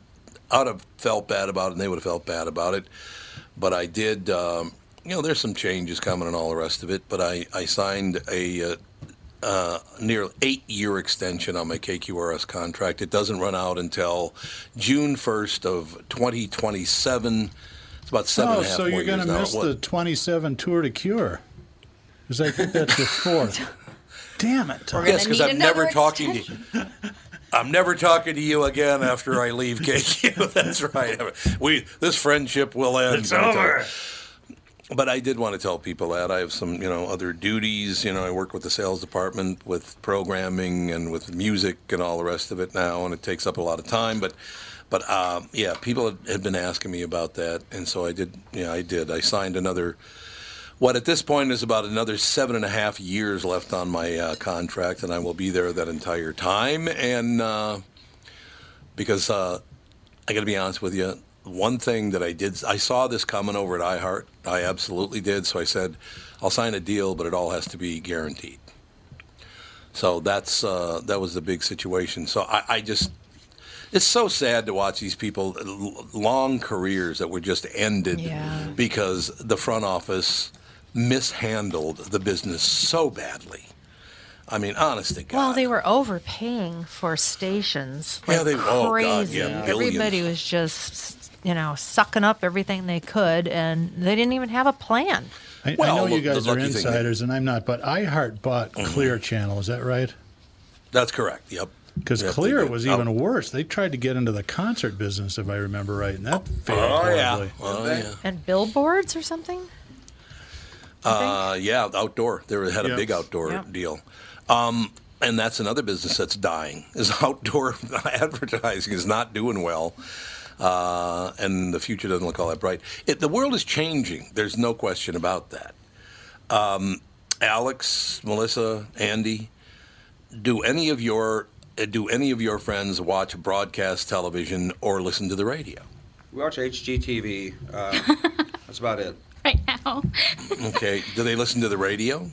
I'd have felt bad about it, and they would have felt bad about it. But I did. Um, you know, there's some changes coming and all the rest of it. But I I signed a. Uh, uh, near eight year extension on my KQRS contract. It doesn't run out until June 1st of 2027. It's about seven oh, and a half so more you're going to miss What- the 27 Tour de Cure. Because I think that's your fourth. Damn it. Tom. yes, because I'm never talking to you. I'm never talking to you again after I leave KQ. That's right. We this friendship will end. It's over. But I did want to tell people that I have some, you know, other duties. You know, I work with the sales department, with programming, and with music, and all the rest of it now, and it takes up a lot of time. But, but um, yeah, people had, had been asking me about that, and so I did. Yeah, I did. I signed another. What at this point is about another seven and a half years left on my uh, contract, and I will be there that entire time. And uh, because uh, I got to be honest with you, one thing that I did, I saw this coming over at iHeart. I absolutely did. So I said, I'll sign a deal, but it all has to be guaranteed. So that's uh, that was the big situation. So I, I just, it's so sad to watch these people long careers that were just ended Yeah. because the front office mishandled the business so badly. I mean, honest to God. Well, they were overpaying for stations. Like Yeah, they- crazy. oh, God, yeah. Everybody was just, you know, sucking up everything they could, and they didn't even have a plan. I, Well, I know you look, the guys are lucky thing- Mm-hmm. insiders, and I'm not, but iHeart bought Clear Channel. Is that right? That's correct. Yep. Because Yep, Clear did. was Oh. even worse. They tried to get into the concert business, if I remember right, and that failed Oh, yeah. horribly. Oh, yeah. And billboards or something? Uh, yeah, outdoor. They had a Yep. big outdoor Yep. deal. Um, and that's another business that's dying. Is outdoor advertising is not doing well, uh, and the future doesn't look all that bright. It, the world is changing. There's no question about that. Um, Alex, Melissa, Andy, do any of your uh, do any of your friends watch broadcast television or listen to the radio? We watch HGTV. Uh, that's about it. right now. Okay. do they listen to the radio?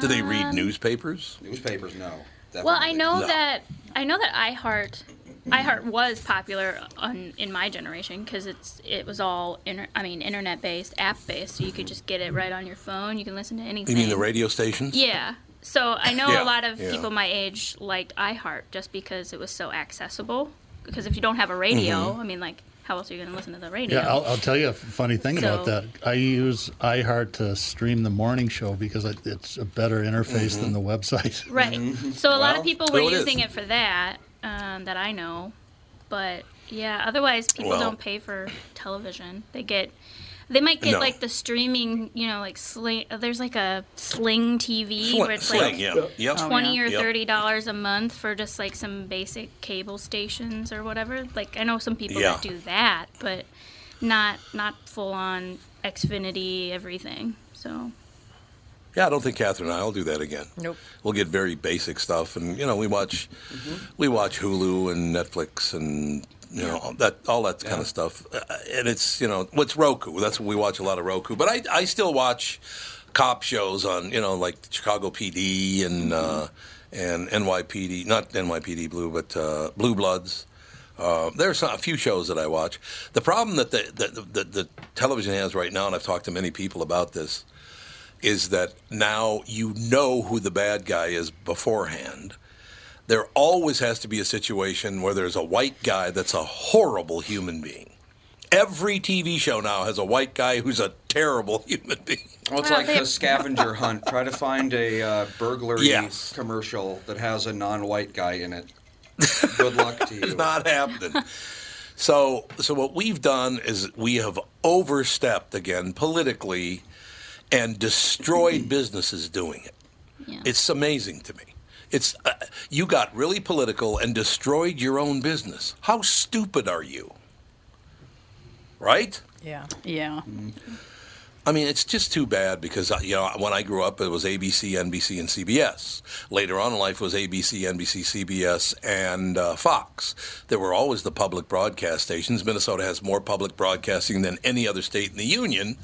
Do they read newspapers? Newspapers, no. Well, I know No. that I know that iHeart iHeart was popular on in my generation because it's it was all inter, I mean internet based, app based, so you could just get it right on your phone. You can listen to anything. You mean the radio stations? Yeah. So I know Yeah, a lot of yeah. people my age liked iHeart just because it was so accessible. Because if you don't have a radio, Mm-hmm. I mean, like, how else are you going to listen to the radio? Yeah, I'll, I'll tell you a funny thing about that. I use iHeart to stream the morning show because it's a better interface than the website. Right. So a lot of people were well, it is. using it for that, um, that I know. But yeah, otherwise people Well- don't pay for television. They get, they might get No. like the streaming, you know, like sling. There's like a Sling TV Sling, where it's sling, like yeah. Yep. twenty or thirty dollars a month for just like some basic cable stations or whatever. Like I know some people Yeah. that do that, but not not full on Xfinity everything. So Yeah, I don't think Catherine and I will do that again. Nope. We'll get very basic stuff, and you know, we watch, we watch Hulu and Netflix and you know that all that kind of stuff. Uh, and it's you know what's Roku. That's what we watch a lot of Roku. But I I still watch cop shows on you know like Chicago PD and uh, and NYPD, not NYPD Blue, but uh, Blue Bloods. Uh, there's a few shows that I watch. The problem that the, the, the, the television has right now, and I've talked to many people about this, is that now you know who the bad guy is beforehand. there always has to be a situation where there's a white guy that's a horrible human being. Every TV show now has a white guy who's a terrible human being. Well, it's Well, like they- the scavenger hunt. Try to find a uh, burglary Yes. commercial that has a non-white guy in it. Good luck to you. It's not happening. So, so what we've done is we have overstepped again politically and destroyed businesses doing it. It's amazing to me. It's uh, you got really political and destroyed your own business. How stupid are you? Right? Yeah. Yeah. I mean, it's just too bad because uh, you know when I grew up, it was ABC, NBC, and CBS. Later on in life, it was ABC, NBC, CBS, and uh, Fox. There were always the public broadcast stations. Minnesota has more public broadcasting than any other state in the union.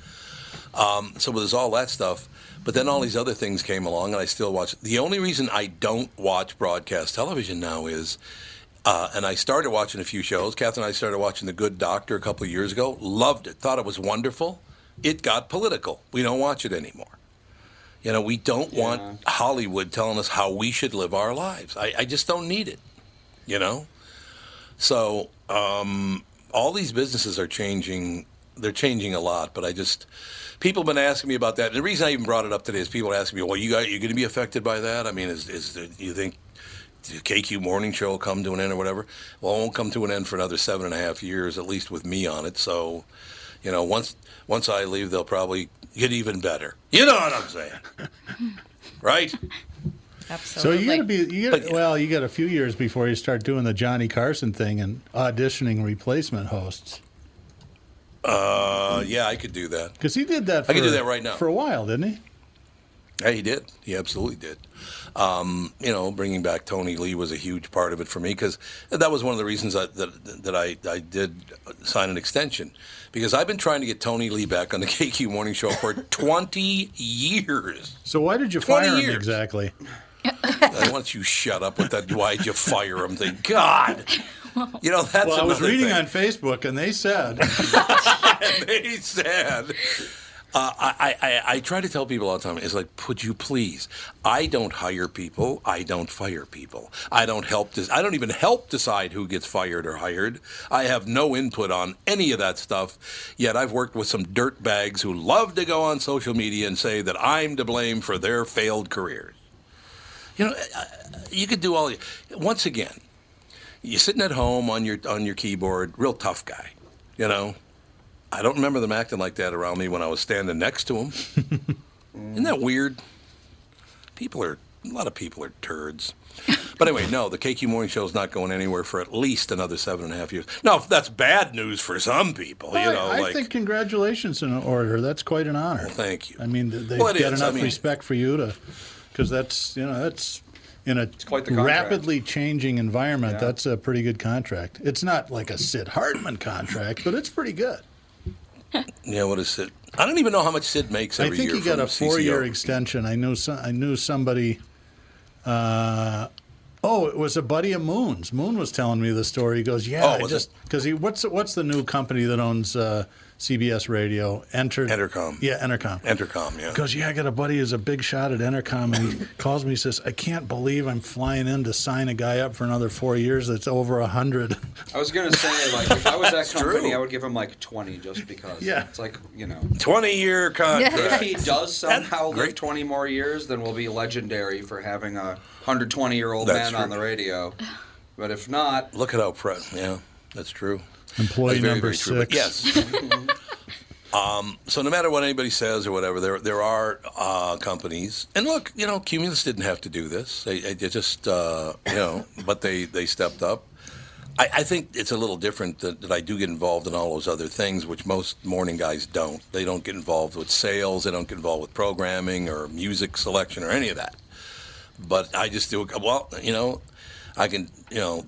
Um, so there's all that stuff. But then all these other things came along, and I still watch. The only reason I don't watch broadcast television now is, uh, and I started watching a few shows. Catherine and I started watching The Good Doctor a couple of years ago. Loved it. Thought it was wonderful. It got political. We don't watch it anymore. You know, we don't want Hollywood telling us how we should live our lives. I, I just don't need it. You know? So, um, all these businesses are changing. They're changing a lot, but I just people have been asking me about that. And the reason I even brought it up today is people are asking me, "Well, you got, you're going to be affected by that?" I mean, is is the, you think the KQ morning show will come to an end or whatever? Well, it won't come to an end for another seven and a half years, at least with me on it. So, you know, once once I leave, they'll probably get even better. You know what I'm saying, right? Absolutely. So you got to be, you gotta, well, you got a few years before you start doing the Johnny Carson thing and auditioning replacement hosts. Uh, yeah, I could do that. Because he did that. For, I could do that right now. for a while, didn't he? Yeah, he did. He absolutely did. Um, you know, bringing back Tony Lee was a huge part of it for me because that was one of the reasons I, that that I, I did sign an extension because I've been trying to get Tony Lee back on the KQ Morning Show for 20 years. So why did you 20 fire him years. exactly? I want you shut up with that. Why'd you fire him? Thing, God. You know that's well, I was reading thing. on Facebook and they said they said, uh, I, I, I try to tell people all the time, it's like, would you please? I don't hire people. I don't fire people. I don't help. I don't even help decide who gets fired or hired. I have no input on any of that stuff. Yet I've worked with some dirt bags who love to go on social media and say that I'm to blame for their failed careers. You know, uh, you could do all. Once again, you're sitting at home on your on your keyboard, real tough guy. You know, I don't remember them acting like that around me when I was standing next to them. Isn't that weird? People are a lot of people are turds. But anyway, no, the KQ Morning Show is not going anywhere for at least another seven and a half years. Now, that's bad news for some people, you know, I, like think congratulations in order. That's quite an honor. thank you. I mean, they've Well, got is. I enough mean- respect for you to, because that's you know that's in a quite the rapidly changing environment. That's a pretty good contract. It's not like a Sid Hartman contract, but it's pretty good. yeah, what is Sid? I don't even know how much Sid makes I think year. he got a four-year CCO. extension. I knew some, I knew somebody. Uh, oh, it was a buddy of Moon's. Moon was telling me the story. He goes, "Yeah, Oh, I just because he what's what's the new company that owns uh, CBS Radio? Enter Entercom. Yeah, Entercom. Entercom, yeah. He goes, yeah, I got a buddy who's a big shot at Entercom, and he calls me. He says, I can't believe I'm flying in to sign a guy up for another four years. That's over a hundred. I was gonna say, like, if I was that That's company, true. I would give him like twenty just because. Yeah. It's like you know. 20 year contract. If he does somehow live great. 20 more years, then we'll be legendary for having a 120 year old That's man on the radio. But if not, Look at how pre- yeah, that's true. Employee very, number very true. Six. yes. um, so no matter what anybody says or whatever, there there are uh, companies, and look, you know, Cumulus didn't have to do this. They, they just, uh, you know, but they they stepped up. I, I think it's a little different that, that I do get involved in all those other things, which most morning guys don't. They don't get involved with sales. They don't get involved with programming or music selection or any of that. But I just do. Well, you know, I can, you know,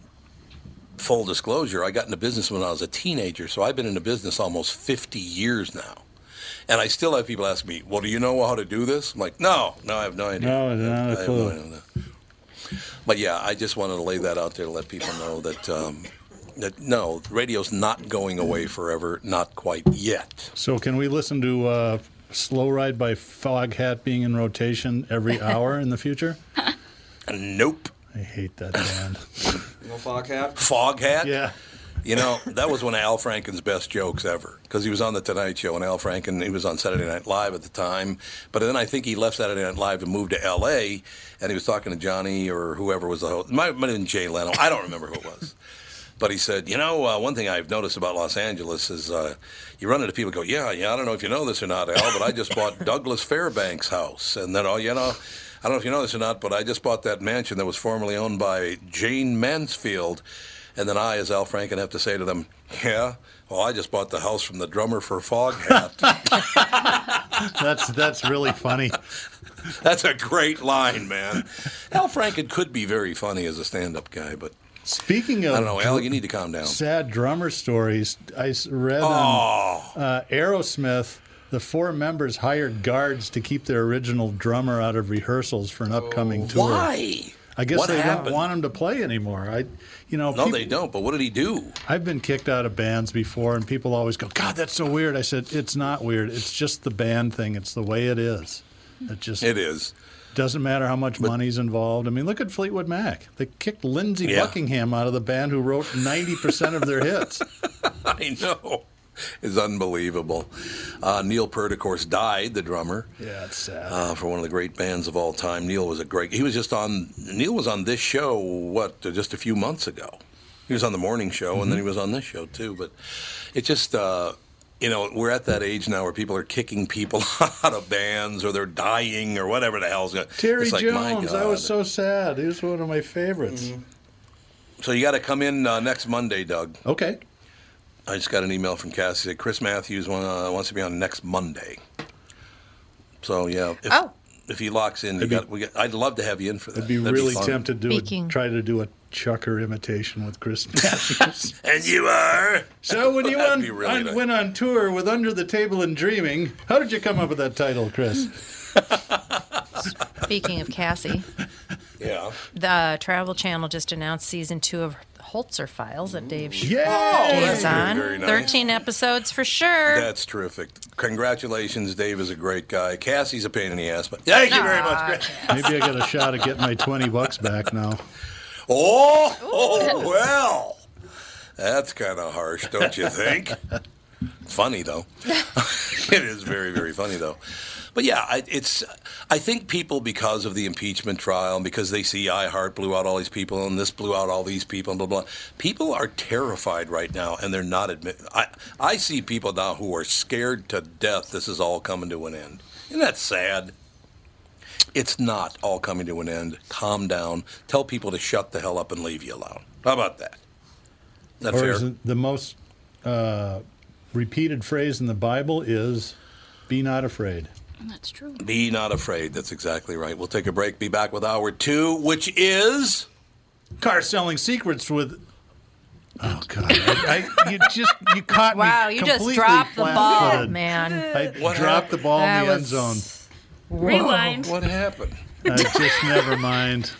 full disclosure, I got into business when I was a teenager, so I've been in the business almost 50 years now. And I still have people ask me, "Well, do you know how to do this?" I'm like, "No, no, I have no idea." No, not a I have no idea. But yeah, I just wanted to lay that out there to let people know that um, that no, radio's not going away forever, not quite yet. So can we listen to uh, "Slow Ride" by Foghat being in rotation every hour in the future? Nope. I hate that band. No fog hat. Fog hat. Yeah. You know, that was one of Al Franken's best jokes ever because he was on the Tonight Show, and Al Franken he was on Saturday Night Live at the time. But then I think he left Saturday Night Live and moved to L.A. and he was talking to Johnny or whoever was the host. It might, might have been Jay Leno. I don't remember who it was. But he said, you know, uh, one thing I've noticed about Los Angeles is uh, you run into people who go, yeah, yeah, I don't know if you know this or not, Al, but I just bought Douglas Fairbanks' house. And then, oh, you know, I don't know if you know this or not, but I just bought that mansion that was formerly owned by Jayne Mansfield. And then I, as Al Franken, have to say to them, yeah, well, I just bought the house from the drummer for Foghat. that's that's really funny. That's a great line, man. Al Franken could be very funny as a stand-up guy, but Speaking of, I don't know, Al. You need to calm down. Sad drummer stories. I read Oh. on uh, Aerosmith. The four members hired guards to keep their original drummer out of rehearsals for an upcoming oh, tour. Why? I guess What they happened? don't want him to play anymore. I, you know, No, peop- they don't. But what did he do? I've been kicked out of bands before, and people always go, "God, that's so weird." I said, "It's not weird. It's just the band thing. It's the way it is. It just It is. doesn't matter how much money's involved. I mean, look at Fleetwood Mac. They kicked Lindsey Yeah. Buckingham out of the band, who wrote ninety percent of their hits. I know. It's unbelievable. Uh, Neil Peart, of course, died, the drummer. Yeah, it's sad. Uh, for one of the great bands of all time. Neil was a great. He was just on. Neil was on this show. What? Just a few months ago. He was on the morning show, and then he was on this show too. But it just. Uh, you know, we're at that age now where people are kicking people out of bands or they're dying or whatever the hell's going Terry like, Jones, I was so sad. He was one of my favorites. So you got to come in uh, next Monday, Doug. Okay. I just got an email from Cassie. Said Chris Matthews uh, wants to be on next Monday. So yeah, if, Oh. if he locks in, you I'd be- got, we got, I'd love to have you in for that. I'd be That'd really fun. tempted to do a, try to do a Chucker imitation with Chris Matthews. And you are. so when you That'd won, be really on- nice. went on tour with Under the Table and Dreaming, how did you come up with that title, Chris? Speaking of Cassie, Yeah. the Travel Channel just announced season two of Holzer Files that Dave Sh- Yay! that's is very, on. very nice. 13 episodes for sure. That's terrific. Congratulations, Dave is a great guy. Cassie's a pain in the ass, but thank you very much. Chris. Maybe I got a shot at getting my 20 bucks back now. Oh, oh well. That's kind of harsh, don't you think? funny though. it is very, very funny though. But yeah, I- it's. I think people because of the impeachment trial and because they see iHeart blew out all these people and this blew out all these people and blah blah. People are terrified right now, and they're not admit. I I see people now who are scared to death. This is all coming to an end. Isn't that sad? It's not all coming to an end. Calm down. Tell people to shut the hell up and leave you alone. How about that? Is that or fair? the most uh, repeated phrase in the Bible is "Be not afraid." That's true. Be not afraid. That's exactly right. We'll take a break. Be back with hour two, which is Car selling secrets with. Oh God! I, I, you just you caught wow, me. you just dropped the ball, flat-footed. man. I What dropped the ball That in the end was- zone. Rewind. what happened. I just never mind.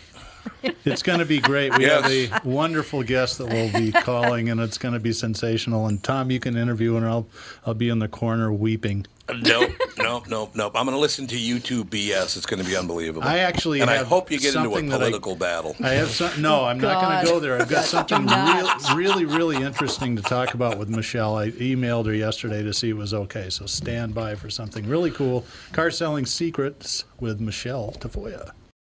It's going to be great. We Yes. have a wonderful guest that we'll be calling, and it's going to be sensational. And Tom, you can interview, and I'll I'll be in the corner weeping. Nope, nope, nope, nope. I'm going to listen to YouTube BS. It's going to be unbelievable. I actually and I hope you get into a something that I- political battle. I have some. No, I'm not going to go there. I've got something real, really, really interesting to talk about with Michelle. I emailed her yesterday to see it was okay. So stand by for something really cool. Car selling secrets with Michelle Tafoya.